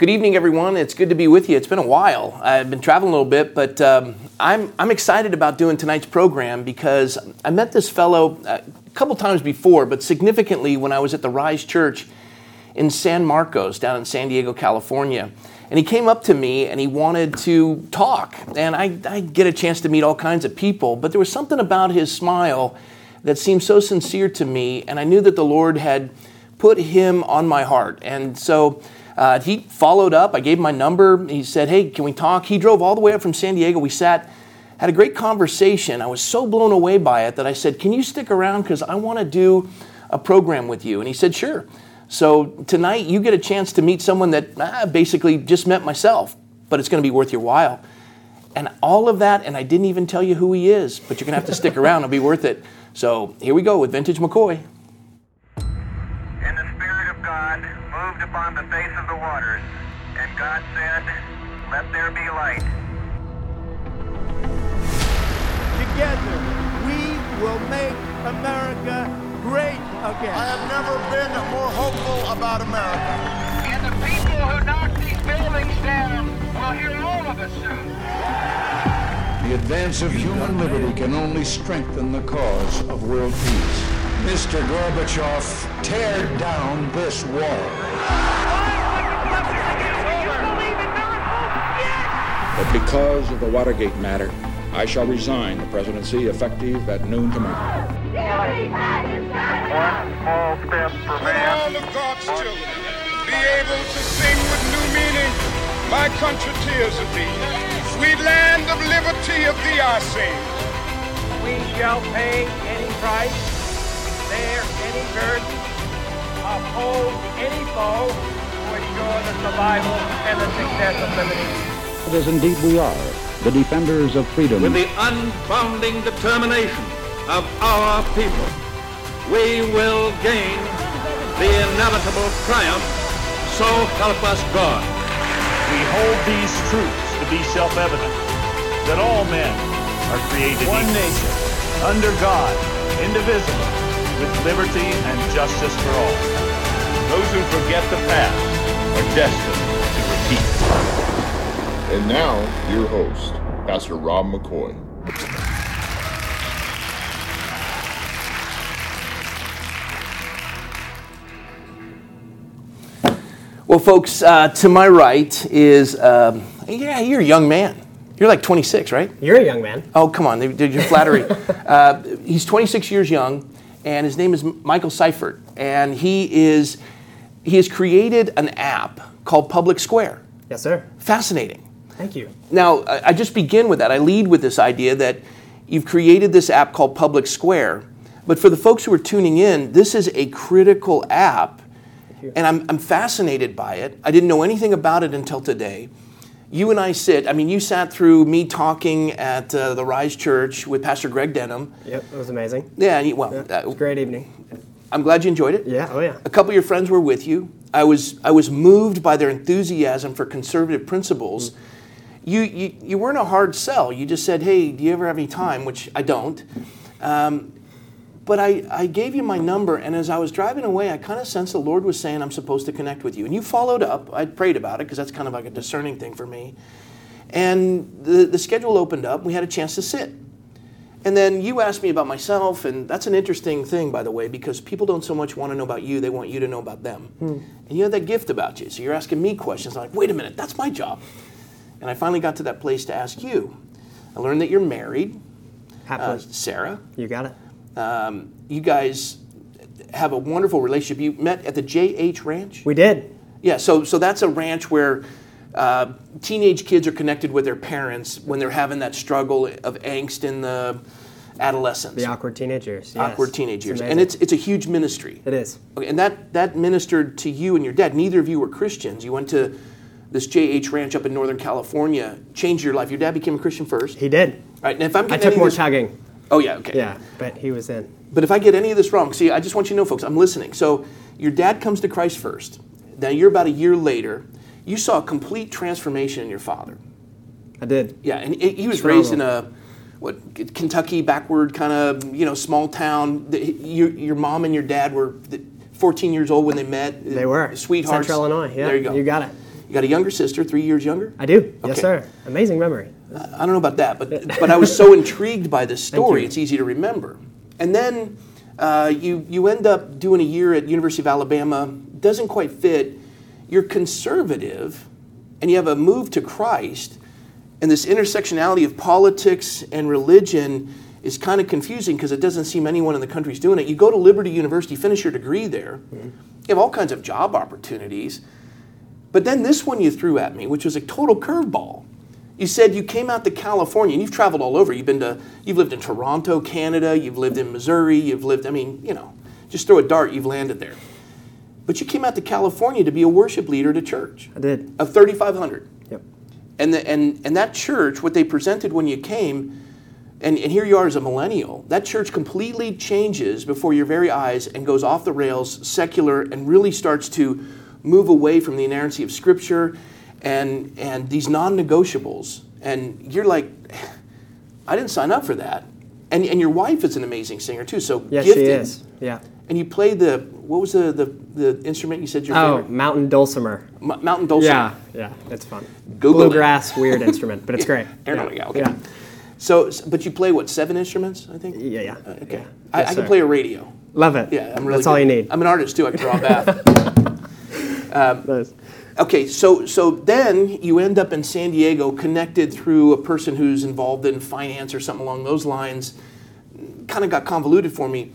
Good evening, everyone. It's good to be with you. It's been a while. I've been traveling a little bit, but um, I'm, I'm excited about doing tonight's program because I met this fellow uh, a couple times before, but significantly when I was at the Rise Church in San Marcos down in San Diego, California. And he came up to me and he wanted to talk. And I, I get a chance to meet all kinds of people, but there was something about his smile that seemed so sincere to me, and I knew that the Lord had put him on my heart. And so uh, he followed up. I gave him my number. He said, Hey, can we talk? He drove all the way up from San Diego. We sat, had a great conversation. I was so blown away by it that I said, Can you stick around? Because I want to do a program with you. And he said, Sure. So tonight you get a chance to meet someone that I basically just met myself, but it's going to be worth your while. And all of that, and I didn't even tell you who he is, but you're going to have to stick around. It'll be worth it. So here we go with Vintage McCoy. Upon the face of the waters. And God said, Let there be light. Together, we will make America great again. I have never been more hopeful about America. And the people who knock these buildings down will hear all of us soon. The advance of human liberty can only strengthen the cause of world peace. Mr. Gorbachev, tear down this wall. But because of the Watergate matter, I shall resign the presidency effective at noon tomorrow. All step for All of God's children be able to sing with new meaning, My country tears of thee. Sweet land of liberty of thee I sing. We shall pay any price, bear any curse, oppose any foe to ensure the survival and the success of liberty. As indeed we are, the defenders of freedom. With the unbounding determination of our people, we will gain the inevitable triumph. So help us God. We hold these truths to be self-evident, that all men are created One equal, nation. under God, indivisible, with liberty and justice for all. Those who forget the past are destined to repeat it. And now, your host, Pastor Rob McCoy. Well, folks, uh, to my right is, um, yeah, you're a young man. You're like 26, right? You're a young man. Oh, come on, did your flattery. uh, he's 26 years young, and his name is Michael Seifert, and he is he has created an app called Public Square. Yes, sir. Fascinating. Thank you. Now, I I just begin with that. I lead with this idea that you've created this app called Public Square, but for the folks who are tuning in, this is a critical app, and I'm, I'm fascinated by it. I didn't know anything about it until today. You and I sit, I mean, you sat through me talking at uh, the Rise Church with Pastor Greg Denham. Yep, it was amazing. Yeah, and you, well, Yeah, it was a great evening. I'm glad you enjoyed it. Yeah, oh yeah. A couple of your friends were with you. I was I was moved by their enthusiasm for conservative principles. You, you you weren't a hard sell. You just said, "Hey, do you ever have any time?" Which I don't. Um, but I, I gave you my number, and as I was driving away, I kind of sensed the Lord was saying I'm supposed to connect with you. And you followed up. I prayed about it because that's kind of like a discerning thing for me. And the, the schedule opened up. We had a chance to sit. And then you asked me about myself, and that's an interesting thing, by the way, because people don't so much want to know about you, they want you to know about them. And you have that gift about you. So you're asking me questions I'm like, wait a minute, that's my job. And I finally got to that place to ask you. I learned that you're married, uh. Sarah. you got it. Um, you guys have a wonderful relationship. You met at the JH Ranch? We did. Yeah, so so that's a ranch where uh, teenage kids are connected with their parents when they're having that struggle of angst in the adolescence, The awkward teenagers. yes. awkward teenage years, and it's it's a huge ministry. It is. Okay, and that that ministered to you and your dad. Neither of you were Christians. You went to this JH Ranch up in Northern California, changed your life. Your dad became a Christian first. He did. Right, and if I'm I took more this, tugging. Oh yeah, okay, Yeah, but he was in. But if I get any of this wrong, see, I just want you to know, folks, I'm listening. So your dad comes to Christ first. Now you're about a year later. You saw a complete transformation in your father. I did. Yeah, and he he was Phenomenal. raised in a what Kentucky backward kind of you know small town. The- Your your mom and your dad were 14 years old when they met. They were. sweethearts. Central Illinois. Yeah. There you go. You got it. You got a younger sister, three years younger. I do. Yes, sir. Amazing memory. I don't know about that, but but I was so intrigued by this story. It's easy to remember. And then uh, you you end up doing a year at University of Alabama. Doesn't quite fit. You're conservative, and you have a move to Christ, and this intersectionality of politics and religion is kind of confusing because it doesn't seem anyone in the country is doing it. You go to Liberty University, finish your degree there. You have all kinds of job opportunities. But then this one you threw at me, which was a total curveball. You said you came out to California and you've traveled all over. You've been to, you've lived in Toronto, Canada. You've lived in Missouri. You've lived, I mean, you know, just throw a dart, you've landed there. But you came out to California to be a worship leader at a church I did. of 3,500. Yep. And, the, and, and that church, what they presented when you came, and, and here you are as a millennial, that church completely changes before your very eyes and goes off the rails, secular, and really starts to move away from the inerrancy of Scripture and, and these non negotiables. And you're like, I didn't sign up for that. And, and your wife is an amazing singer too, so Yes, gifted. she is. Yeah. And you play the, what was the, the, the instrument you said your Oh, favorite? mountain dulcimer. M- Mountain dulcimer. Yeah, yeah, it's fun. Google it. Bluegrass, weird instrument, but it's great. There we go. Okay. Yeah. So, but you play what seven instruments? I think. Yeah, yeah. Uh, okay. Yeah. I, Yes, I can play a radio. Love it. Yeah, I'm really. That's all good. you need. I'm an artist too. I can draw a bath. Nice. Okay, so so then you end up in San Diego, connected through a person who's involved in finance or something along those lines. Kind of got convoluted for me.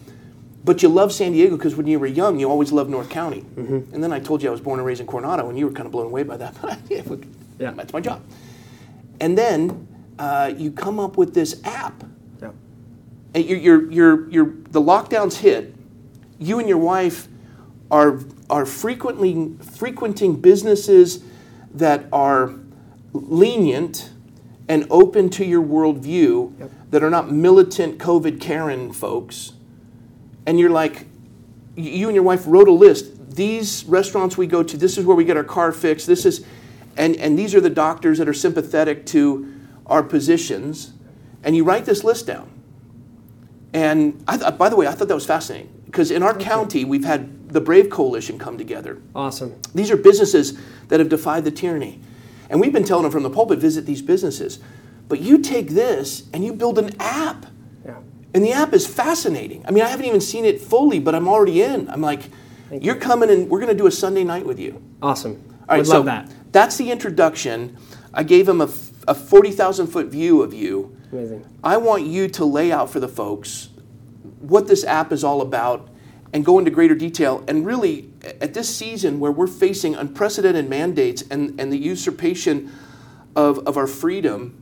But you love San Diego because when you were young, you always loved North County. Mm-hmm. And then I told you I was born and raised in Coronado, and you were kind of blown away by that. But yeah, Yeah. that's my job. And then uh, you come up with this app. Yeah. And you're, you're, you're, you're, the lockdowns hit. You and your wife are, are frequently frequenting businesses that are lenient and open to your worldview that are not militant COVID Karen folks. And you're like, you and your wife wrote a list. These restaurants we go to, this is where we get our car fixed. This is, and, and these are the doctors that are sympathetic to our positions. And you write this list down. And I th- by the way, I thought that was fascinating because in our county, we've had the Brave Coalition come together. Awesome. These are businesses that have defied the tyranny. And we've been telling them from the pulpit visit these businesses. But you take this and you build an app. Yeah. And the app is fascinating. I mean, I haven't even seen it fully, but I'm already in. I'm like, you're coming and we're going to do a Sunday night with you. Awesome. All right, Would so love that. that's the introduction. I gave him a 40,000 foot view of you. Amazing. I want you to lay out for the folks what this app is all about and go into greater detail. And really, at this season where we're facing unprecedented mandates and, and the usurpation of, of our freedom,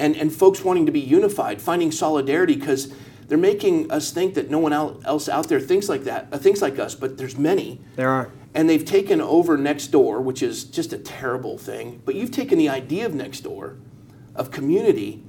and, and folks wanting to be unified, finding solidarity, because they're making us think that no one else out there thinks like that, uh, thinks like us, but there's many. There are. And they've taken over next door, which is just a terrible thing. But you've taken the idea of next door, of community,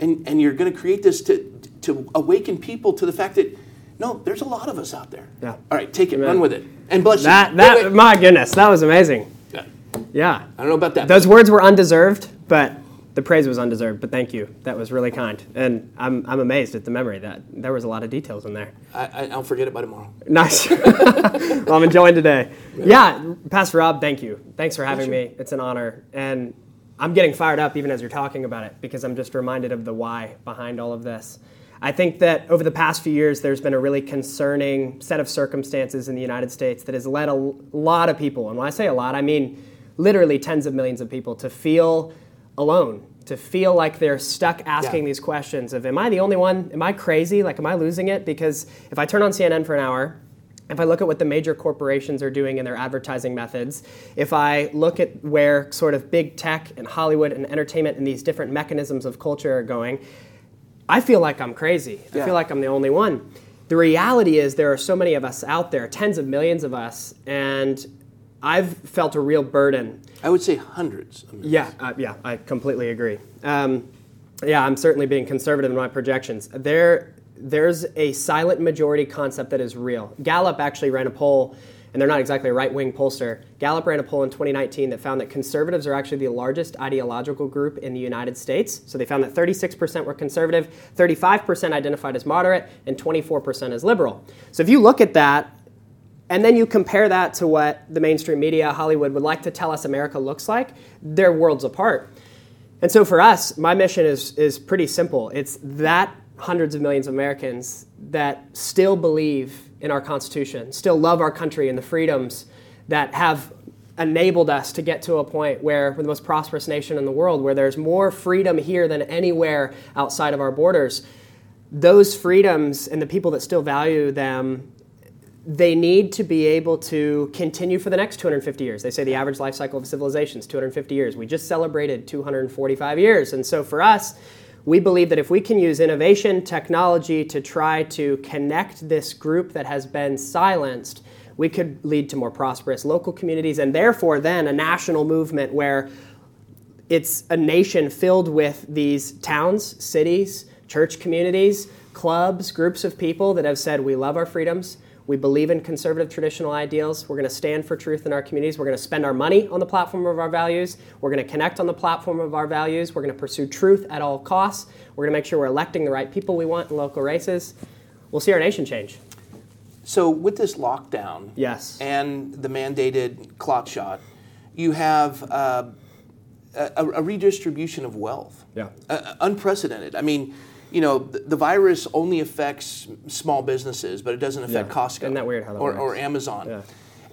and, and you're going to create this to, to awaken people to the fact that, no, there's a lot of us out there. Yeah. All right, take it, Amen. run with it. And bless That you. that wait. my goodness, that was amazing. Yeah. Yeah. I don't know about that. Those words were undeserved, but the praise was undeserved. But thank you. That was really kind, and I'm I'm amazed at the memory that there was a lot of details in there. I, I, I'll forget it by tomorrow. Nice. well, I'm enjoying today. Yeah, Pastor Rob, thank you. Thanks for having me. It's an honor, and I'm getting fired up even as you're talking about it because I'm just reminded of the why behind all of this. I think that over the past few years, there's been a really concerning set of circumstances in the United States that has led a lot of people, and when I say a lot, I mean literally tens of millions of people, to feel alone, to feel like they're stuck asking Yeah. these questions of, am I the only one? Am I crazy? Like, am I losing it? Because if I turn on CNN for an hour, if I look at what the major corporations are doing in their advertising methods, if I look at where sort of big tech and Hollywood and entertainment and these different mechanisms of culture are going, I feel like I'm crazy. I Yeah. feel like I'm the only one. The reality is there are so many of us out there, tens of millions of us, and I've felt a real burden I would say hundreds. of yeah, uh, yeah, I completely agree. Um, yeah, I'm certainly being conservative in my projections. There, there's a silent majority concept that is real. Gallup actually ran a poll, and they're not exactly a right-wing pollster. Gallup ran a poll in 2019 that found that conservatives are actually the largest ideological group in the United States. So they found that 36% were conservative, 35% identified as moderate, and 24% as liberal. So if you look at that, and then you compare that to what the mainstream media, Hollywood, would like to tell us America looks like, they're worlds apart. And so for us, my mission is, is pretty simple. It's that hundreds of millions of Americans that still believe in our Constitution, still love our country and the freedoms that have enabled us to get to a point where we're the most prosperous nation in the world, where there's more freedom here than anywhere outside of our borders. Those freedoms and the people that still value them they need to be able to continue for the next 250 years. They say the average life cycle of civilization is 250 years. We just celebrated 245 years. And so for us, we believe that if we can use innovation, technology to try to connect this group that has been silenced, we could lead to more prosperous local communities and therefore then a national movement where it's a nation filled with these towns, cities, church communities, clubs, groups of people that have said, We love our freedoms. We believe in conservative traditional ideals. We're going to stand for truth in our communities. We're going to spend our money on the platform of our values. We're going to connect on the platform of our values. We're going to pursue truth at all costs. We're going to make sure we're electing the right people we want in local races. We'll see our nation change. So, with this lockdown yes. and the mandated clot shot, you have uh, a, a, redistribution of wealth. Yeah. Uh, unprecedented. I mean, you know, the, the, virus only affects small businesses, but it doesn't affect yeah. Costco Isn't that weird how that or, works? or Amazon. Yeah.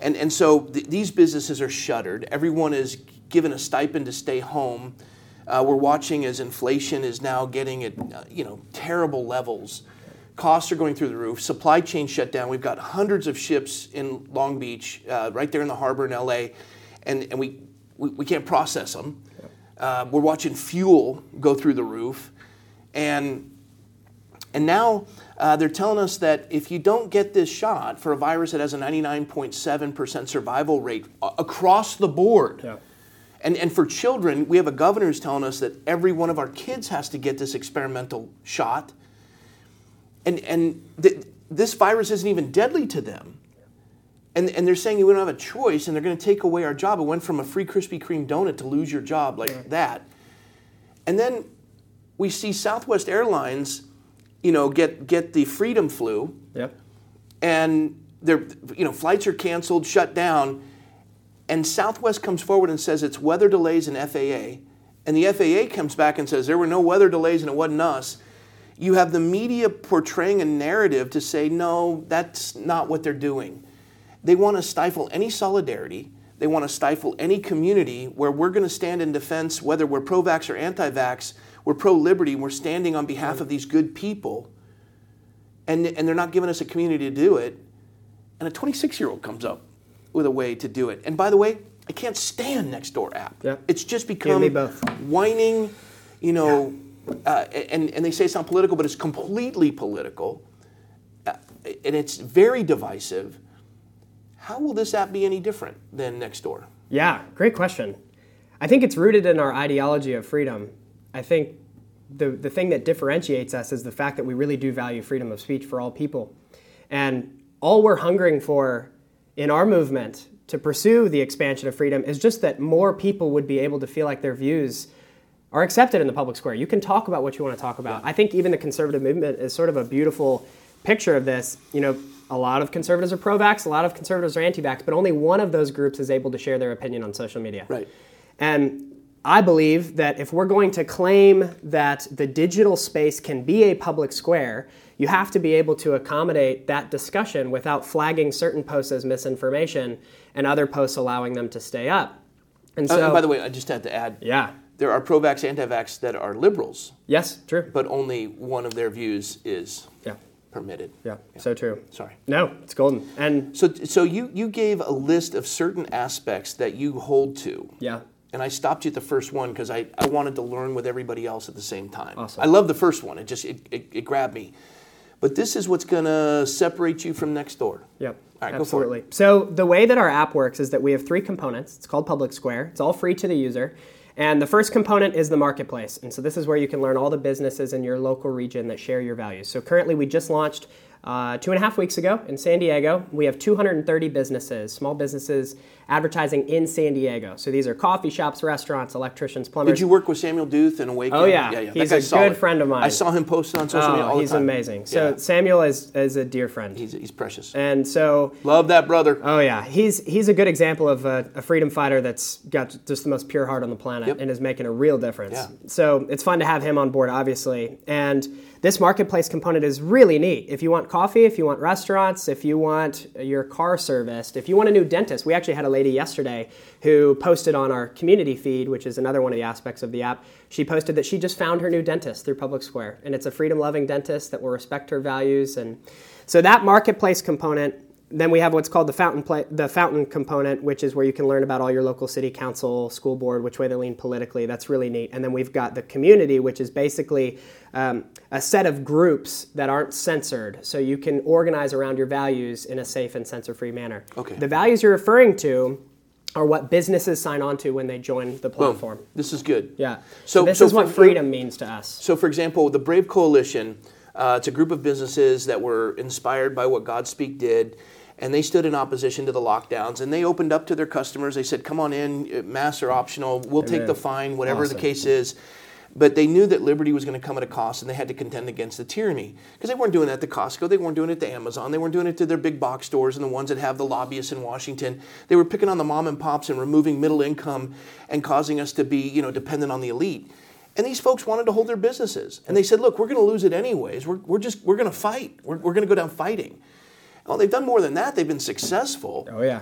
And, and so th- these businesses are shuttered. Everyone is given a stipend to stay home. Uh, we're watching as inflation is now getting at uh, you know terrible levels. Costs are going through the roof. Supply chain shut down. We've got hundreds of ships in Long Beach, uh, right there in the harbor in LA, and, and we, we, we can't process them. Uh, we're watching fuel go through the roof. And, and now uh, they're telling us that if you don't get this shot for a virus that has a 99.7% survival rate across the board, yeah. and, and for children, we have a governor who's telling us that every one of our kids has to get this experimental shot. And, and th- this virus isn't even deadly to them. And, and they're saying we don't have a choice and they're going to take away our job. It went from a free Krispy Kreme donut to lose your job like yeah. that. And then we see Southwest Airlines, you know, get get the Freedom flu. Yep. And their you know flights are canceled, shut down, and Southwest comes forward and says it's weather delays in FAA, and the FAA comes back and says there were no weather delays and it wasn't us. You have the media portraying a narrative to say no, that's not what they're doing. They want to stifle any solidarity. They want to stifle any community where we're going to stand in defense, whether we're pro vax or anti vax, we're pro liberty, we're standing on behalf of these good people. And, and they're not giving us a community to do it. And a 26 year old comes up with a way to do it. And by the way, I can't stand Nextdoor app. Yeah. It's just become whining, you know, yeah. uh, and, and they say it's not political, but it's completely political. Uh, and it's very divisive. How will this app be any different than Nextdoor? Yeah, great question. I think it's rooted in our ideology of freedom. I think the, the thing that differentiates us is the fact that we really do value freedom of speech for all people. And all we're hungering for in our movement to pursue the expansion of freedom is just that more people would be able to feel like their views are accepted in the public square. You can talk about what you want to talk about. I think even the conservative movement is sort of a beautiful picture of this. You know, a lot of conservatives are pro-vax, a lot of conservatives are anti-vax, but only one of those groups is able to share their opinion on social media. Right. And I believe that if we're going to claim that the digital space can be a public square, you have to be able to accommodate that discussion without flagging certain posts as misinformation and other posts allowing them to stay up. And so, uh, and by the way, I just had to add. Yeah. There are pro-vax, anti-vax that are liberals. Yes, true. But only one of their views is yeah. permitted. Yeah, yeah. so true. Sorry. No, it's golden. And so, so you you gave a list of certain aspects that you hold to. Yeah and I stopped you at the first one because I, I wanted to learn with everybody else at the same time. Awesome. I love the first one. It just it, it, it grabbed me. But this is what's going to separate you from Nextdoor. Yep. All right, Absolutely. So the way that our app works is that we have three components. It's called Public Square. It's all free to the user. And the first component is the marketplace. And so this is where you can learn all the businesses in your local region that share your values. So currently we just launched uh, two and a half weeks ago in San Diego. We have 230 businesses, small businesses advertising in San Diego. So these are coffee shops, restaurants, electricians, plumbers. Did you work with Samuel Duth and Awaken? Oh yeah, yeah, yeah. he's a guy's good friend of mine. I saw him posted on social oh, media all he's the time. He's amazing. So Yeah. Samuel is, is a dear friend. He's, he's precious. And so Love that brother. Oh yeah, he's he's a good example of a, a freedom fighter that's got just the most pure heart on the planet Yep. and is making a real difference. Yeah. So it's fun to have him on board, obviously. And this marketplace component is really neat. If you want coffee, if you want restaurants, if you want your car serviced, if you want a new dentist, we actually had a lady yesterday who posted on our community feed, which is another one of the aspects of the app. She posted that she just found her new dentist through Public Square, and it's a freedom-loving dentist that will respect her values. And so that marketplace component then we have what's called the fountain play, the fountain component, which is where you can learn about all your local city council, school board, which way they lean politically. That's really neat. And then we've got the community, which is basically um, a set of groups that aren't censored, so you can organize around your values in a safe and censor-free manner. Okay. The values you're referring to are what businesses sign on to when they join the platform. This is good. Yeah. So- So, this so is what for- freedom means to us. So, for example, the Brave Coalition, uh, it's a group of businesses that were inspired by what Godspeak did, and they stood in opposition to the lockdowns. And they opened up to their customers. They said, "Come on in, uh, masks are optional. We'll take the fine, whatever Awesome. the case is." But they knew that liberty was going to come at a cost, and they had to contend against the tyranny because they weren't doing that to Costco. They weren't doing it to Amazon. They weren't doing it to their big box stores and the ones that have the lobbyists in Washington. They were picking on the mom and pops and removing middle income and causing us to be, you know, dependent on the elite. And these folks wanted to hold their businesses. And they said, look, we're going to lose it anyways. We're, we're just, we're going to fight. We're, we're going to go down fighting. Well, they've done more than that. They've been successful. Oh yeah.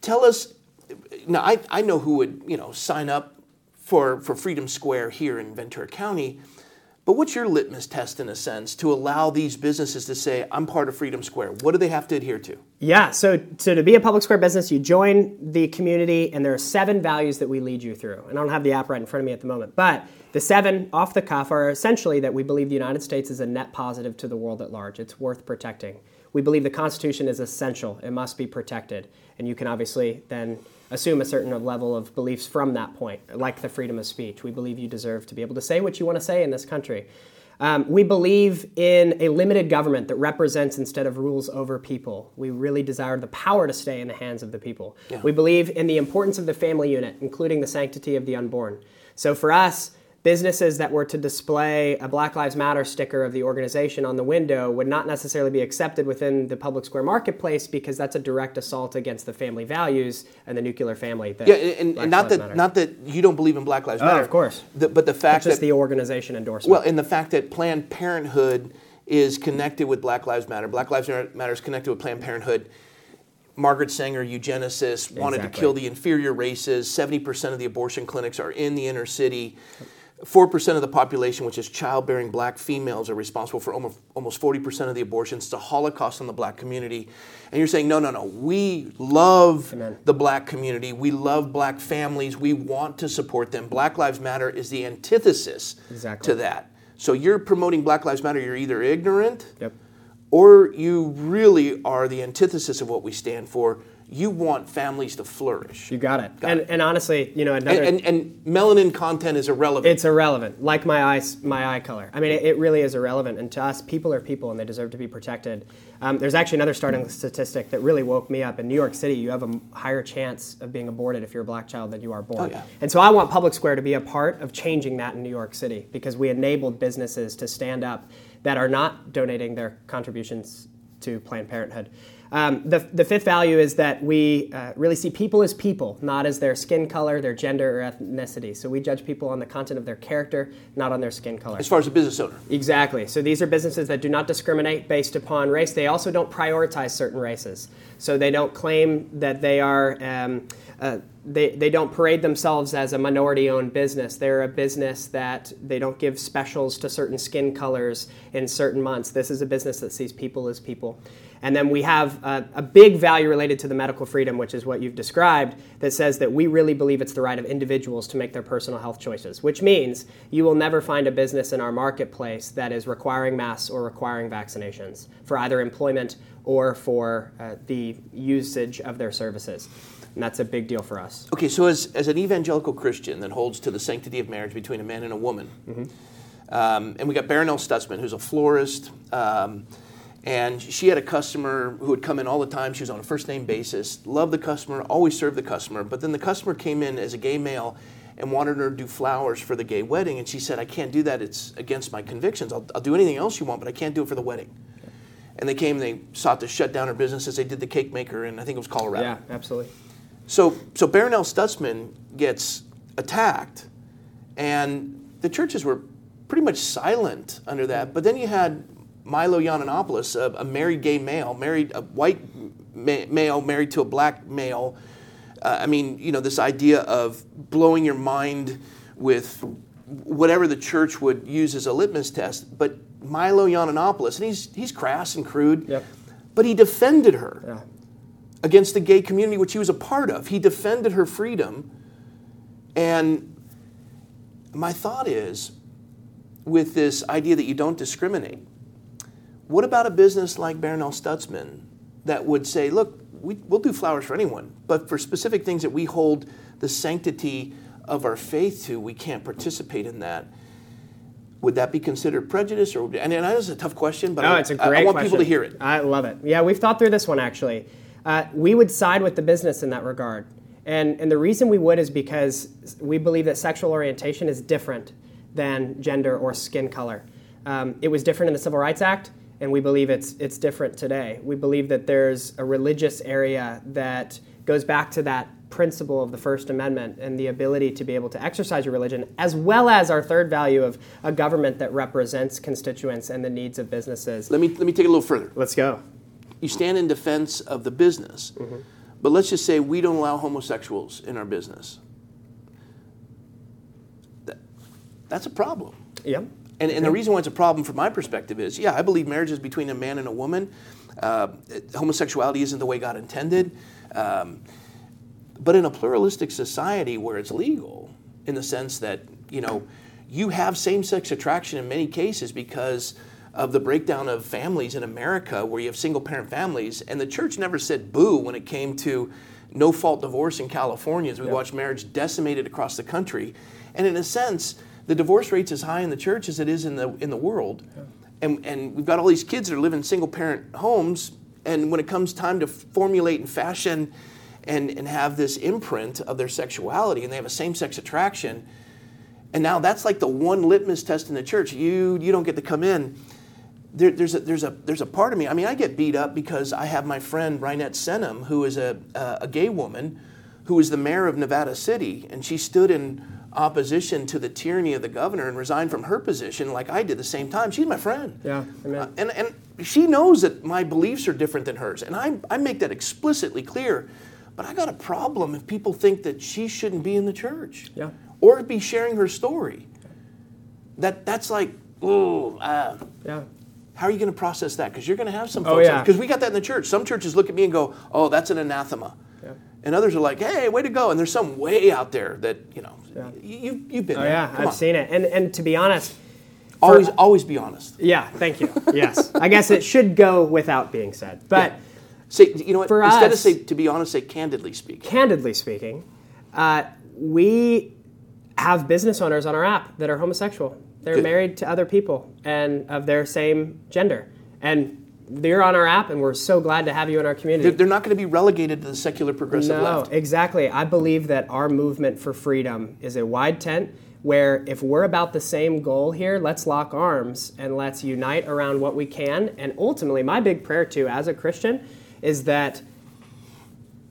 Tell us, now I, I know who would, you know, sign up for, for Freedom Square here in Ventura County. But what's your litmus test, in a sense, to allow these businesses to say, I'm part of Freedom Square? What do they have to adhere to? Yeah, so, so to be a public square business, you join the community, and there are seven values that we lead you through. And I don't have the app right in front of me at the moment, but the seven off the cuff are essentially that we believe the United States is a net positive to the world at large. It's worth protecting. We believe the Constitution is essential, it must be protected. And you can obviously then assume a certain level of beliefs from that point, like the freedom of speech. We believe you deserve to be able to say what you want to say in this country. Um, we believe in a limited government that represents instead of rules over people. We really desire the power to stay in the hands of the people. Yeah. We believe in the importance of the family unit, including the sanctity of the unborn. So for us, businesses that were to display a Black Lives Matter sticker of the organization on the window would not necessarily be accepted within the public square marketplace because that's a direct assault against the family values and the nuclear family. That Yeah, and, and not that Matter. not that you don't believe in Black Lives Oh, Matter. of course. The- but the fact just that the organization endorsement. Well, and the fact that Planned Parenthood is connected with Black Lives Matter. Black Lives Matter is connected with Planned Parenthood. Margaret Sanger, eugenicist, wanted to kill the inferior races. 70% of the abortion clinics are in the inner city. 4% of the population, which is childbearing black females, are responsible for almost, almost 40% of the abortions. It's a holocaust on the black community. And you're saying, no, no, no. We love the black community. We love black families. We want to support them. Black Lives Matter is the antithesis Exactly. to that. So you're promoting Black Lives Matter. You're either ignorant Yep. or you really are the antithesis of what we stand for. You want families to flourish. You got it. Got and, it. and honestly, you know, another. And, and, and melanin content is irrelevant. It's irrelevant, like my eyes, my eye color. I mean, it, it really is irrelevant. And to us, people are people, and they deserve to be protected. Um, there's actually another starting statistic that really woke me up. In New York City, you have a higher chance of being aborted if you're a black child than you are born. Oh, yeah. And so I want Public Square to be a part of changing that in New York City because we enabled businesses to stand up that are not donating their contributions to Planned Parenthood. Um, the, the fifth value is that we uh, really see people as people, not as their skin color, their gender, or ethnicity. So we judge people on the content of their character, not on their skin color. as far as a business owner. Exactly. So these are businesses that do not discriminate based upon race. They also don't prioritize certain races. So they don't claim that they are, um, uh, they, they don't parade themselves as a minority owned business. They're a business that they don't give specials to certain skin colors in certain months. This is a business that sees people as people. And then we have a, a big value related to the medical freedom, which is what you've described, that says that we really believe it's the right of individuals to make their personal health choices, which means you will never find a business in our marketplace that is requiring masks or requiring vaccinations for either employment or for uh, the usage of their services. And that's a big deal for us. Okay, so as, as an evangelical Christian that holds to the sanctity of marriage between a man and a woman, Mm-hmm. um, and we got Barronelle Stutzman, who's a florist, um, And she had a customer who would come in all the time. She was on a first name basis, loved the customer, always served the customer. But then the customer came in as a gay male and wanted her to do flowers for the gay wedding. And she said, I can't do that. It's against my convictions. I'll, I'll do anything else you want, but I can't do it for the wedding. And they came, and they sought to shut down her business as they did the cake maker in, I think it was Colorado. Yeah, absolutely. So, so Barronelle Stutzman gets attacked, and the churches were pretty much silent under that. But then you had Milo Yiannopoulos, a, a married gay male, married a white ma- male married to a black male. Uh, I mean, you know, this idea of blowing your mind with whatever the church would use as a litmus test. But Milo Yiannopoulos, and he's he's crass and crude, Yep. but he defended her Yeah. Against the gay community, which he was a part of. He defended her freedom. And my thought is with this idea that you don't discriminate, what about a business like Barronelle Stutzman that would say, look, we, we'll do flowers for anyone, but for specific things that we hold the sanctity of our faith to, we can't participate in that. Would that be considered prejudice? Or and I know it's a tough question, but No, I, it's a I- great I want question. people to hear it. I love it. Yeah, we've thought through this one actually. Uh, we would side with the business in that regard. And, and the reason we would is because we believe that sexual orientation is different than gender or skin color. Um, it was different in the Civil Rights Act, and we believe it's, it's different today. We believe that there's a religious area that goes back to that principle of the First Amendment and the ability to be able to exercise your religion, as well as our third value of a government that represents constituents and the needs of businesses. Let me, let me take it a little further. Let's go. You stand in defense of the business, Mm-hmm. but let's just say we don't allow homosexuals in our business. That, that's a problem. Yep. And, and the reason why it's a problem from my perspective is, yeah, I believe marriage is between a man and a woman. Uh, homosexuality isn't the way God intended. Um, but in a pluralistic society where it's legal, in the sense that, you know, you have same sex attraction in many cases because of the breakdown of families in America where you have single parent families. And the church never said boo when it came to no fault divorce in California as we watch marriage decimated across the country. And in a sense, the divorce rate's as high in the church as it is in the, in the world. And, and we've got all these kids that are living in single parent homes. And when it comes time to formulate and fashion and, and have this imprint of their sexuality and they have a same sex attraction. And now that's like the one litmus test in the church. You, you don't get to come in. There, there's, a, there's, a, there's a part of me, I mean, I get beat up because I have my friend Reinette Senum, who is a, a, a gay woman who is the mayor of Nevada City. And she stood in opposition to the tyranny of the governor and resigned from her position like I did the same time. She's my friend. Yeah, amen. And, and she knows that my beliefs are different than hers. And I, I make that explicitly clear. But I got a problem if people think that she shouldn't be in the church Yeah. or be sharing her story. That, that's like, oh, uh, Yeah. How are you going to process that? Because you're going to have some Oh, yeah. Because we got that in the church. Some churches look at me and go, oh, that's an anathema. Yeah. And others are like, hey, way to go. And there's some way out there that, you know, Yeah. you, you've been Oh there. yeah, Come I've on. seen it. And and to be honest, Always, always be honest. yeah, thank you. Yes, I guess it should go without being said. But Say, you know what? For Instead of say, to be honest, say candidly speak. candidly speaking, uh, we have business owners on our app that are homosexual. They're Good. married to other people and of their same gender, and they're on our app, and we're so glad to have you in our community. They're, not going to be relegated to the secular progressive No, left. exactly. I believe that our movement for freedom is a wide tent where if we're about the same goal here, let's lock arms and let's unite around what we can. And ultimately, my big prayer too, as a Christian, is that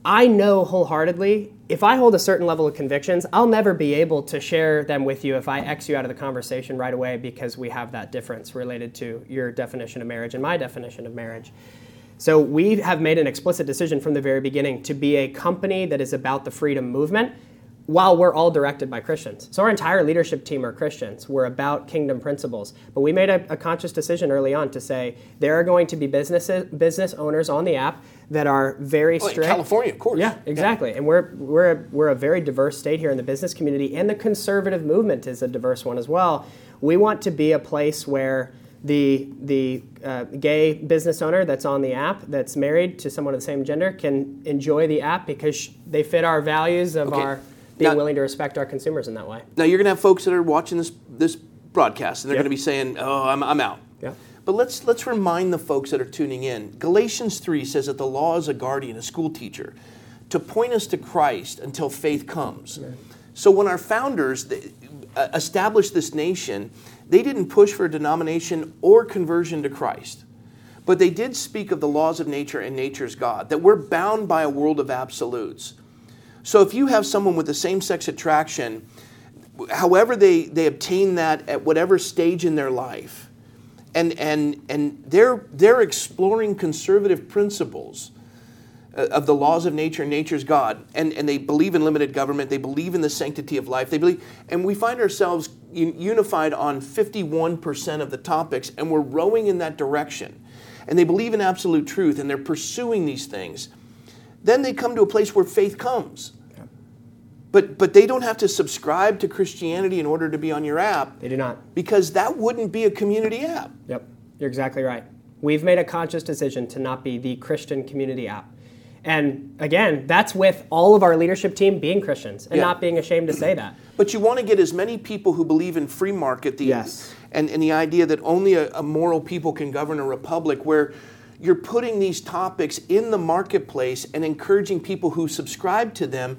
I know wholeheartedly if I hold a certain level of convictions, I'll never be able to share them with you if I X you out of the conversation right away because we have that difference related to your definition of marriage and my definition of marriage. So we have made an explicit decision from the very beginning to be a company that is about the freedom movement while we're all directed by Christians. So our entire leadership team are Christians. We're about kingdom principles. But we made a, a conscious decision early on to say there are going to be businesses, business owners on the app that are very in strict. California, of course. Yeah, exactly. And we're we're a, we're a very diverse state here in the business community, and the conservative movement is a diverse one as well. We want to be a place where the the uh, gay business owner that's on the app that's married to someone of the same gender can enjoy the app because sh- they fit our values of Okay. our being Now- willing to respect our consumers in that way. Now you're going to have folks that are watching this this broadcast, and they're Yep. going to be saying, "Oh, I'm, I'm out." Yeah. But let's let's remind the folks that are tuning in. Galatians 3 says that the law is a guardian, a school teacher, to point us to Christ until faith comes. So when our founders uh, established this nation, they didn't push for a denomination or conversion to Christ. But they did speak of the laws of nature and nature's God, that we're bound by a world of absolutes. So if you have someone with the same sex attraction, however they, they obtain that at whatever stage in their life, and, and, and they're, they're exploring conservative principles uh, of the laws of nature and nature's God, and, and they believe in limited government, they believe in the sanctity of life, they believe, and we find ourselves unified on 51% of the topics, and we're rowing in that direction. And they believe in absolute truth and they're pursuing these things, then they come to a place where faith comes. But, but they don't have to subscribe to Christianity in order to be on your app. They do not. Because that wouldn't be a community app. Yep, you're exactly right. We've made a conscious decision to not be the Christian community app. And again, that's with all of our leadership team being Christians and yeah. not being ashamed to say that. But you want to get as many people who believe in free market, the, yes and, and the idea that only a, a moral people can govern a republic, where you're putting these topics in the marketplace and encouraging people who subscribe to them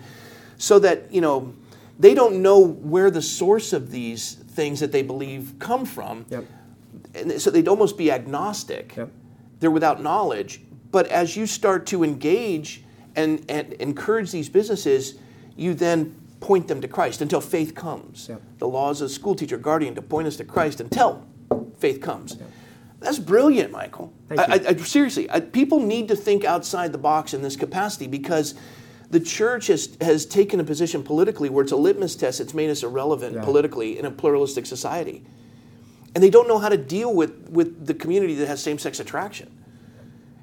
so that, you know, they don't know where the source of these things that they believe come from. Yep. And so they'd almost be agnostic. Yep. They're without knowledge. But as you start to engage and, and encourage these businesses, you then point them to Christ until faith comes. Yeah. The law is a school teacher, guardian to point us to Christ until faith comes. Yeah. That's brilliant, Michael. I, I, I, seriously, people need to think outside the box in this capacity because the church has, has taken a position politically where it's a litmus test. It's made us irrelevant yeah. politically in a pluralistic society. And they don't know how to deal with, with the community that has same sex attraction.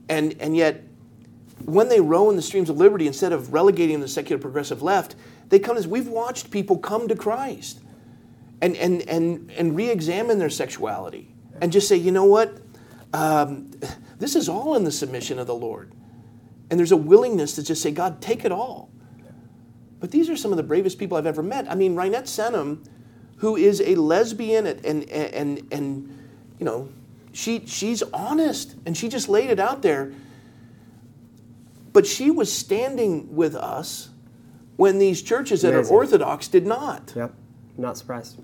And, and yet, when they row in the streams of liberty, instead of relegating the secular progressive left, they come as we've watched people come to Christ and, and, and, and re examine their sexuality and just say, you know what? Um, this is all in the submission of the Lord. And there's a willingness to just say, God, take it all. But these are some of the bravest people I've ever met. I mean, Reinette Senum, who is a lesbian and, and, and, and you know, she, she's honest and she just laid it out there. But she was standing with us when these churches that Amazing. are Orthodox did not. Yep, not surprised.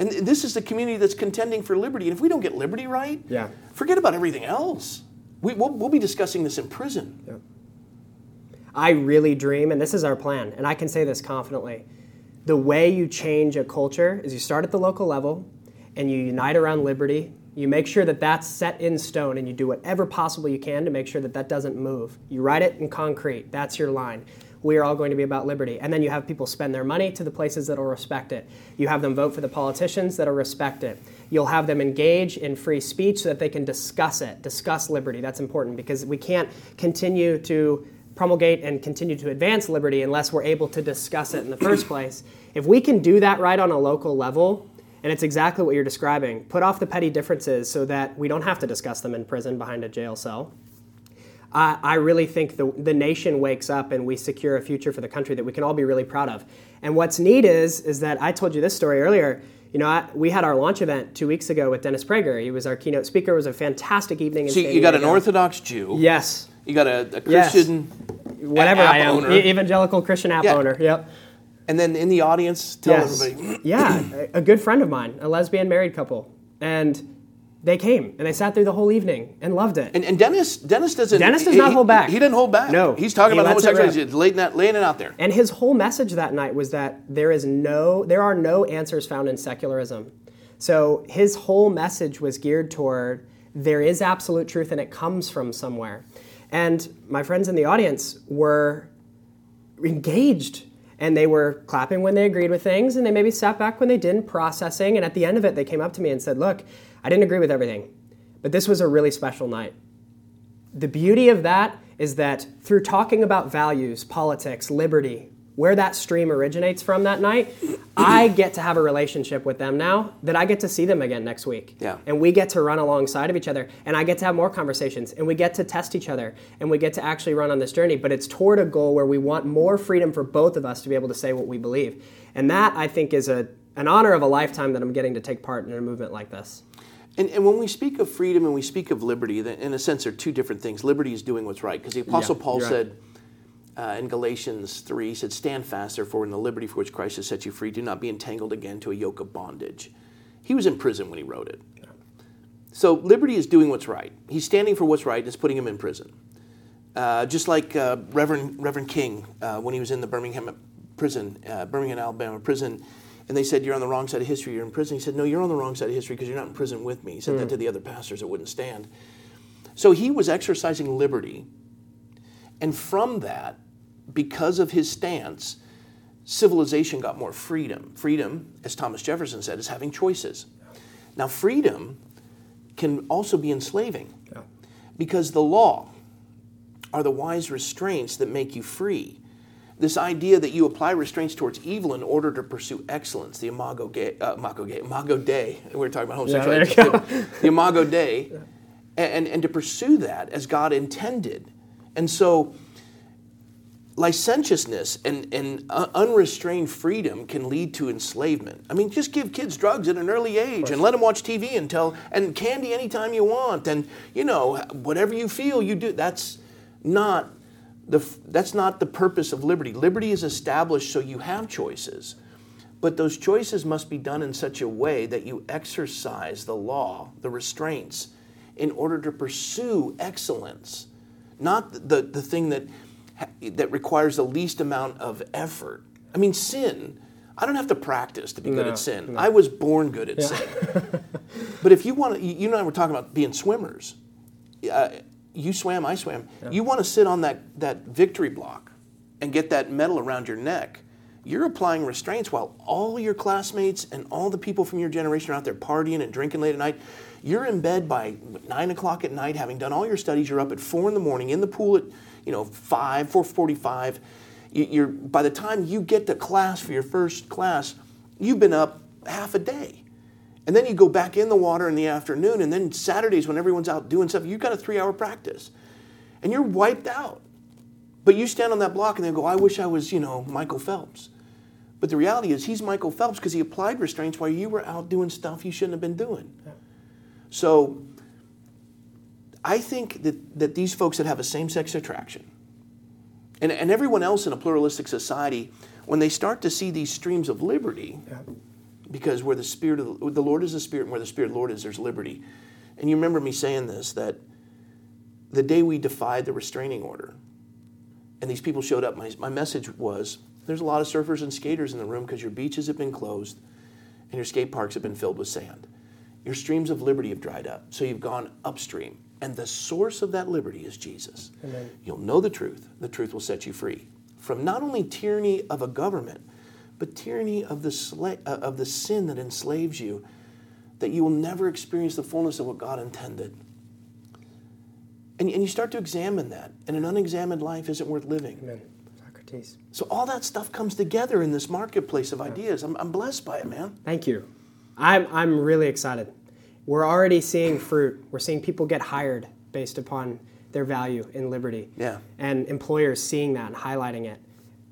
And this is the community that's contending for liberty. And if we don't get liberty right, yeah. forget about everything else. We, will we'll be discussing this in prison. Yep. I really dream, and this is our plan, and I can say this confidently. The way you change a culture is you start at the local level and you unite around liberty. You make sure that that's set in stone and you do whatever possible you can to make sure that that doesn't move. You write it in concrete. That's your line we are all going to be about liberty. And then you have people spend their money to the places that will respect it. You have them vote for the politicians that will respect it. You'll have them engage in free speech so that they can discuss it, discuss liberty. That's important because we can't continue to promulgate and continue to advance liberty unless we're able to discuss it in the first place. If we can do that right on a local level, and it's exactly what you're describing, put off the petty differences so that we don't have to discuss them in prison behind a jail cell I, I really think the, the nation wakes up and we secure a future for the country that we can all be really proud of. And what's neat is, is that I told you this story earlier. You know, I, we had our launch event two weeks ago with Dennis Prager. He was our keynote speaker. It was a fantastic evening. so you got an Orthodox Jew. Yes. You got a, a Christian. Yes. Whatever I am, owner. evangelical Christian app yeah. owner. Yep. And then in the audience, tell yes. everybody. yeah, a good friend of mine, a lesbian married couple, and they came and they sat through the whole evening and loved it. And, and Dennis, Dennis doesn't. Dennis does he, not hold back. He, he didn't hold back. No, he's talking he about homosexuality. Laying, that, laying it out there. And his whole message that night was that there is no, there are no answers found in secularism. So his whole message was geared toward there is absolute truth and it comes from somewhere. And my friends in the audience were engaged and they were clapping when they agreed with things and they maybe sat back when they didn't, processing. And at the end of it, they came up to me and said, Look, I didn't agree with everything, but this was a really special night. The beauty of that is that through talking about values, politics, liberty, where that stream originates from that night, I get to have a relationship with them now that I get to see them again next week. Yeah. And we get to run alongside of each other and I get to have more conversations and we get to test each other and we get to actually run on this journey, but it's toward a goal where we want more freedom for both of us to be able to say what we believe. And that I think is a an honor of a lifetime that I'm getting to take part in a movement like this. And, and when we speak of freedom and we speak of liberty, in a sense, they're two different things. Liberty is doing what's right, because the Apostle Yeah, Paul right. said uh, in Galatians 3, he said, Stand fast, therefore, in the liberty for which Christ has set you free. Do not be entangled again to a yoke of bondage. He was in prison when he wrote it. So liberty is doing what's right. He's standing for what's right, and it's putting him in prison. Uh, just like uh, Reverend Reverend King uh, when he was in the Birmingham prison, uh, Birmingham, Alabama prison, and they said, "You're on the wrong side of history. You're in prison." He said, "No, you're on the wrong side of history because you're not in prison with me." He said that to the other pastors that wouldn't stand. So he was exercising liberty, and from that, because of his stance, civilization got more freedom. Freedom, as Thomas Jefferson said, is having choices. Now, freedom can also be enslaving because the law are the wise restraints that make you free. This idea that you apply restraints towards evil in order to pursue excellence, the imago gay, uh, imago gay, imago Dei. We were talking about homosexuality. go. the imago Dei, and, and to pursue that as God intended. And so, licentiousness and, and uh, unrestrained freedom can lead to enslavement. I mean, just give kids drugs at an early age and let them watch TV until and candy anytime you want, and you know whatever you feel you do. That's not the that's not the purpose of liberty. Liberty is established so you have choices. But those choices must be done in such a way that you exercise the law, the restraints, in order to pursue excellence, not the, the thing that, that requires the least amount of effort. I mean, sin, I don't have to practice to be good at sin. no. I was born good at Yeah. sin. but if you want to, you and I were talking about being swimmers. Uh, you swam, I swam. You want to sit on that, that victory block and get that medal around your neck. You're applying restraints while all your classmates and all the people from your generation are out there partying and drinking late at night. You're in bed by nine o'clock at night, having done all your studies. You're up at four in the morning in the pool at, you know, five, four forty-five. You- You're by the time you get to class for your first class, you've been up half a day. And then you go back in the water in the afternoon, and then Saturdays when everyone's out doing stuff, you've got a three hour practice. And you're wiped out. But you stand on that block and then go, I wish I was, you know, Michael Phelps. But the reality is he's Michael Phelps because he applied restraints while you were out doing stuff you shouldn't have been doing. So I think that, that these folks that have a same sex attraction, and, and everyone else in a pluralistic society, when they start to see these streams of liberty, because where the spirit of the, the Lord is the spirit, and where the spirit of the Lord is, there's liberty. And you remember me saying this that the day we defied the restraining order, and these people showed up, my, my message was there's a lot of surfers and skaters in the room because your beaches have been closed and your skate parks have been filled with sand. Your streams of liberty have dried up, so you've gone upstream. And the source of that liberty is Jesus. Amen. You'll know the truth, the truth will set you free from not only tyranny of a government, but tyranny of the, sla- uh, of the sin that enslaves you, that you will never experience the fullness of what God intended. And, and you start to examine that, and an unexamined life isn't worth living. Amen. Socrates. So all that stuff comes together in this marketplace of ideas. I'm, I'm blessed by it, man. Thank you. I'm, I'm really excited. We're already seeing fruit. We're seeing people get hired based upon their value in liberty. Yeah. And employers seeing that and highlighting it.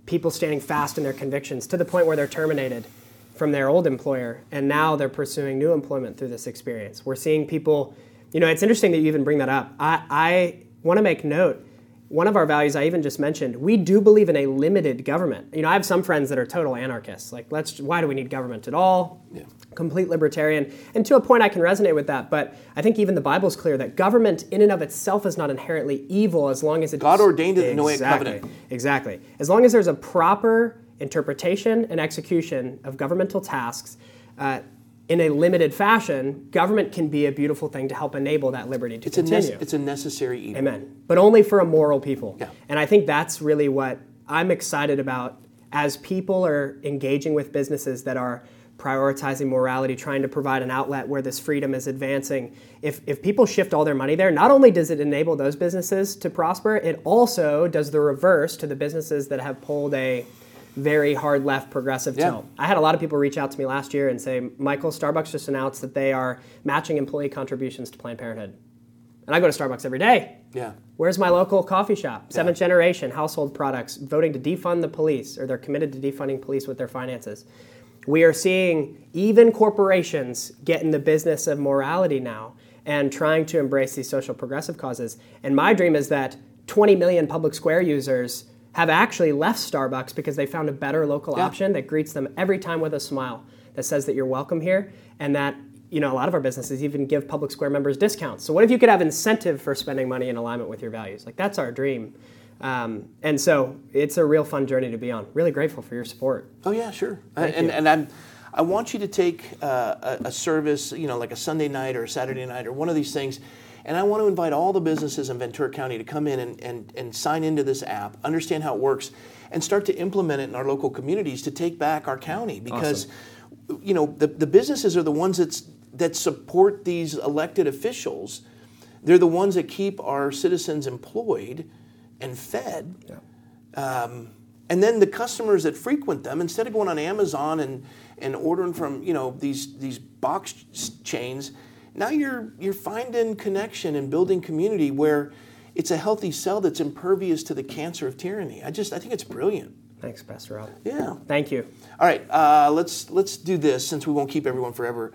People standing fast in their convictions to the point where they're terminated from their old employer and now they're pursuing new employment through this experience. We're seeing people, you know, it's interesting that you even bring that up. I, I want to make note. One of our values I even just mentioned, we do believe in a limited government. You know, I have some friends that are total anarchists. Like, let's why do we need government at all? Yeah. Complete libertarian. And to a point I can resonate with that, but I think even the Bible's clear that government in and of itself is not inherently evil as long as it God ordained it in the Noahic exactly, covenant. Exactly. As long as there's a proper interpretation and execution of governmental tasks uh, in a limited fashion, government can be a beautiful thing to help enable that liberty to It's a, continue. nec- it's a necessary evil. Amen. But only for a moral people. Yeah. And I think that's really what I'm excited about as people are engaging with businesses that are prioritizing morality, trying to provide an outlet where this freedom is advancing. If, if people shift all their money there, not only does it enable those businesses to prosper, it also does the reverse to the businesses that have pulled a very hard left progressive Yeah. tilt. I had a lot of people reach out to me last year and say, Michael, Starbucks just announced that they are matching employee contributions to Planned Parenthood. And I go to Starbucks every day. Yeah. Where's my local coffee shop? Seventh generation household products voting to defund the police, or they're committed to defunding police with their finances. we are seeing even corporations get in the business of morality now and trying to embrace these social progressive causes. And my dream is that 20 million public square users have actually left Starbucks because they found a better local Yeah. option that greets them every time with a smile that says that you're welcome here and that you know a lot of our businesses even give public square members discounts so what if you could have incentive for spending money in alignment with your values like that's our dream um, and so it's a real fun journey to be on really grateful for your support Oh yeah, sure. Thank and you. and I'm, I want you to take uh, a, a service, you know, like a Sunday night or a Saturday night or one of these things, and I want to invite all the businesses in Ventura County to come in and, and, and sign into this app, understand how it works, and start to implement it in our local communities to take back our county because, you know, the, the businesses are the ones that's, that support these elected officials. They're the ones that keep our citizens employed and fed. Um, and then the customers that frequent them, instead of going on Amazon and, and ordering from you know these these box chains, now you're you're finding connection and building community where it's a healthy cell that's impervious to the cancer of tyranny. I just I think it's brilliant. thanks pastor rob Yeah. thank you All right, uh, let's let's do this since we won't keep everyone forever.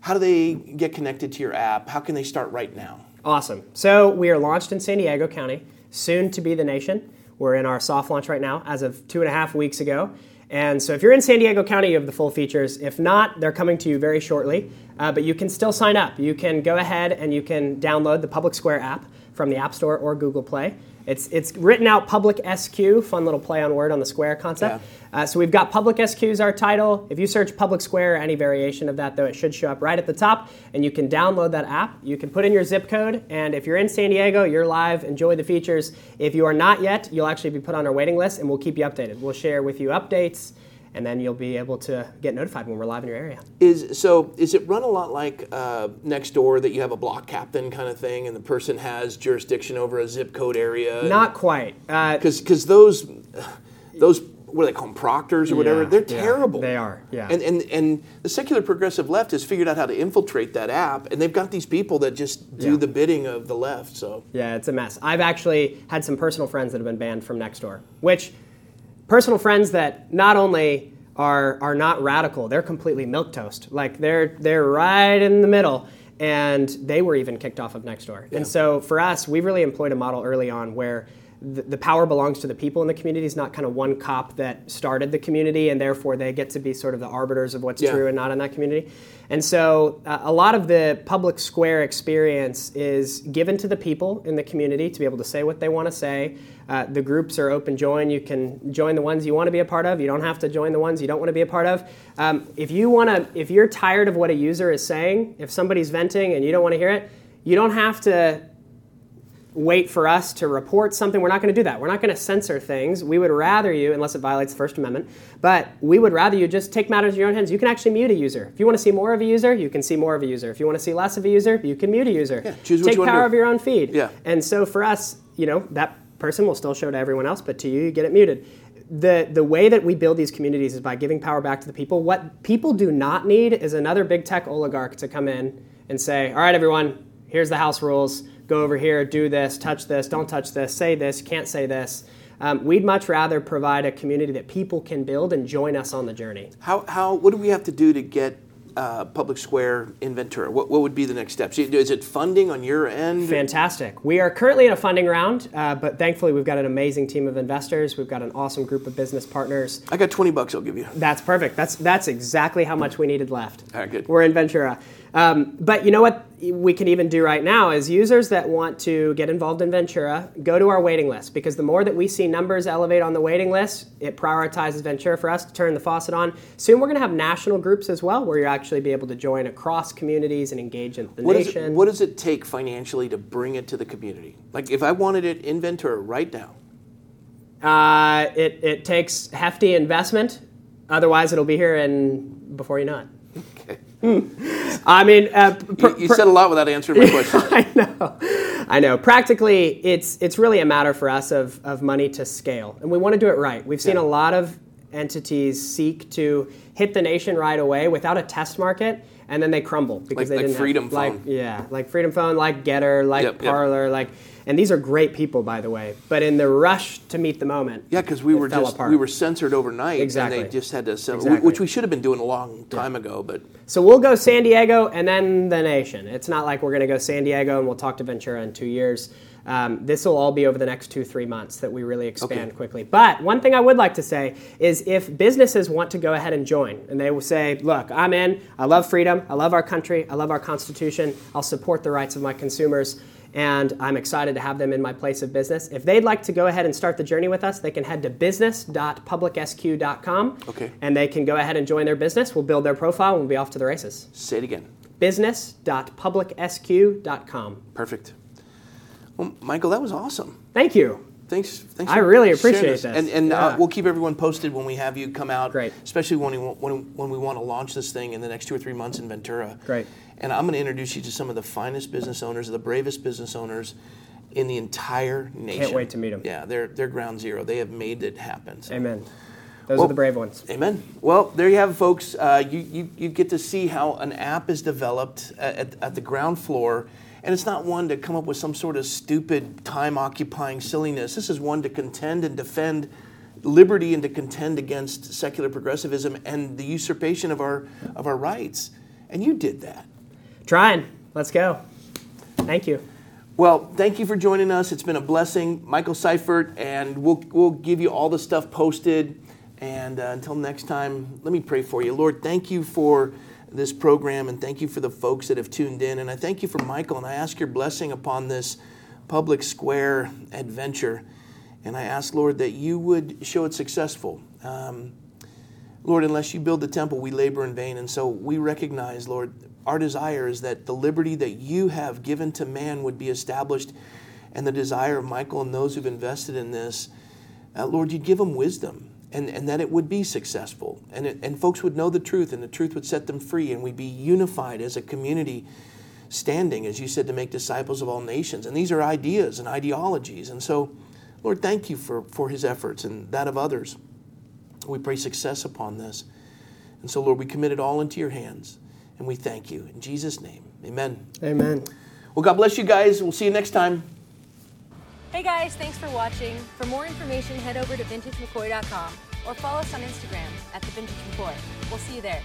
How do they get connected to your app? How can they start right now? Awesome. So we are launched in San Diego County, soon to be the nation. We're in our soft launch right now as of two and a half weeks ago. And so if you're in San Diego County, you have the full features. If not, they're coming to you very shortly. Uh, but you can still sign up. You can go ahead and you can download the Public Square app from the App Store or Google Play. It's, it's written out Public SQ, fun little play on word on the Square concept. Uh, so we've got Public SQ is our title. If you search Public Square or any variation of that, though, it should show up right at the top, and you can download that app. You can put in your zip code, and if you're in San Diego, you're live. Enjoy the features. If you are not yet, you'll actually be put on our waiting list, and we'll keep you updated. We'll share with you updates, and then you'll be able to get notified when we're live in your area. Is so? Is it run a lot like uh, next door that you have a block captain kind of thing, and the person has jurisdiction over a zip code area? Not quite. Uh, because because those those what do they call them proctors or whatever? Yeah, They're yeah, terrible. they are, yeah. And and and the secular progressive left has figured out how to infiltrate that app, and they've got these people that just do Yeah. the bidding of the left. So Yeah, it's a mess. I've actually had some personal friends that have been banned from Nextdoor, which personal friends that not only are are not radical, they're completely milk toast. Like they're they're right in the middle, and they were even kicked off of Nextdoor. And so for us, we really employed a model early on where. The, the power belongs to the people in the community. It's not kind of one cop that started the community, and therefore they get to be sort of the arbiters of what's Yeah. true and not in that community. And so uh, a lot of the public square experience is given to the people in the community to be able to say what they want to say. Uh, the groups are open join. You can join the ones you want to be a part of. You don't have to join the ones you don't want to be a part of. Um, if you want to, if you're tired of what a user is saying, if somebody's venting and you don't want to hear it, you don't have to wait for us to report something. We're not going to do that. We're not going to censor things. We would rather you, unless it violates the First Amendment, but we would rather you just take matters in your own hands. You can actually mute a user. If you want to see more of a user, you can see more of a user. If you want to see less of a user, you can mute a user. choose what take power of your own feed. Yeah. And so for us, you know, that person will still show to everyone else, but to you, you get it muted. The, the way that we build these communities is by giving power back to the people. What people do not need is another big tech oligarch to come in and say, all right, everyone, here's the house rules. Go over here, do this, touch this, don't touch this, say this, can't say this. Um, we'd much rather provide a community that people can build and join us on the journey. how how what do we have to do to get uh, Public Square in Ventura? What what would be the next steps? Is it funding on your end? Fantastic. We are currently in a funding round, uh, but thankfully we've got an amazing team of investors. We've got an awesome group of business partners. I got twenty bucks. I'll give you. That's perfect. That's that's exactly how much we needed left. All right, good. We're in Ventura. Um, but you know what we can even do right now is users that want to get involved in Ventura go to our waiting list because the more that we see numbers elevate on the waiting list, it prioritizes Ventura for us to turn the faucet on. Soon we're going to have national groups as well where you'll actually be able to join across communities and engage in the What does, nation. it, what does it take financially to bring it to the community? Like if I wanted it in Ventura right now, Uh, it, it takes hefty investment. Otherwise, it'll be here and before you know it. I mean, uh, pr- you, you said a lot without answering my question. I know. I know. Practically, it's it's really a matter for us of, of money to scale, and we want to do it right. We've seen Yeah. a lot of entities seek to hit the nation right away without a test market, and then they crumble because Like- they like didn't Freedom have, like Phone. yeah, like Freedom Phone, like GETTR, like Yep, yep. Parler, like, and these are great people by the way. But in the rush to meet the moment, Yeah, because we were just apart. we were censored overnight, Exactly. and they just had to sell, Exactly. which we should have been doing a long time ago. But So we'll go San Diego and then the nation. It's not like we're going to go San Diego and we'll talk to Ventura in two years. Um, this will all be over the next two, three months that we really expand Okay. quickly. But one thing I would like to say is if businesses want to go ahead and join and they will say, look, I'm in, I love freedom, I love our country, I love our Constitution, I'll support the rights of my consumers. And I'm excited to have them in my place of business. If they'd like to go ahead and start the journey with us, they can head to business.publicsq.com Okay. and they can go ahead and join their business. We'll build their profile and we'll be off to the races. say it again. Business.publicsq.com. Perfect. Well, Michael, that was awesome. Thank you. Thanks. thanks I really appreciate this. this. And, and uh, we'll keep everyone posted when we have you come out. Great. Especially when we, want- when, when we want to launch this thing in the next two or three months in Ventura. Great. And I'm going to introduce you to some of the finest business owners, the bravest business owners in the entire nation. Can't wait to meet them. Yeah, they're, they're ground zero. They have made it happen. So- Amen. Those Well- are the brave ones. Amen. Well, there you have it, folks. Uh, you, you, you get to see how an app is developed at, at the ground floor. And it's not one to come up with some sort of stupid, time occupying silliness. This is one to contend and defend liberty and to contend against secular progressivism and the usurpation of our, of our rights. And you did that. Trying. Let's go. Thank you. Well, thank you for joining us. It's been a blessing. Michael Seifert, and we'll, we'll give you all the stuff posted. And uh, until next time, let me pray for you. Lord, thank you for this program, and thank you for the folks that have tuned in. And I thank you for Michael, and I ask your blessing upon this public square adventure. And I ask, Lord, that you would show it successful. Um, Lord, unless you build the temple, we labor in vain. And so we recognize, Lord, our desire is that the liberty that you have given to man would be established, and the desire of Michael and those who've invested in this, uh, Lord, you'd give them wisdom. And, and that it would be successful. And, it, and folks would know the truth, and the truth would set them free, and we'd be unified as a community, standing, as you said, to make disciples of all nations. And these are ideas and ideologies. And so, Lord, thank you for, for his efforts and that of others. We pray success upon this. And so, Lord, we commit it all into your hands. And we thank you. In Jesus' name, amen. Amen. Well, God bless you guys. We'll see you next time. Hey guys, thanks for watching. For more information, head over to vintagemccoy.com or follow us on Instagram at the Vintage McCoy. We'll see you there.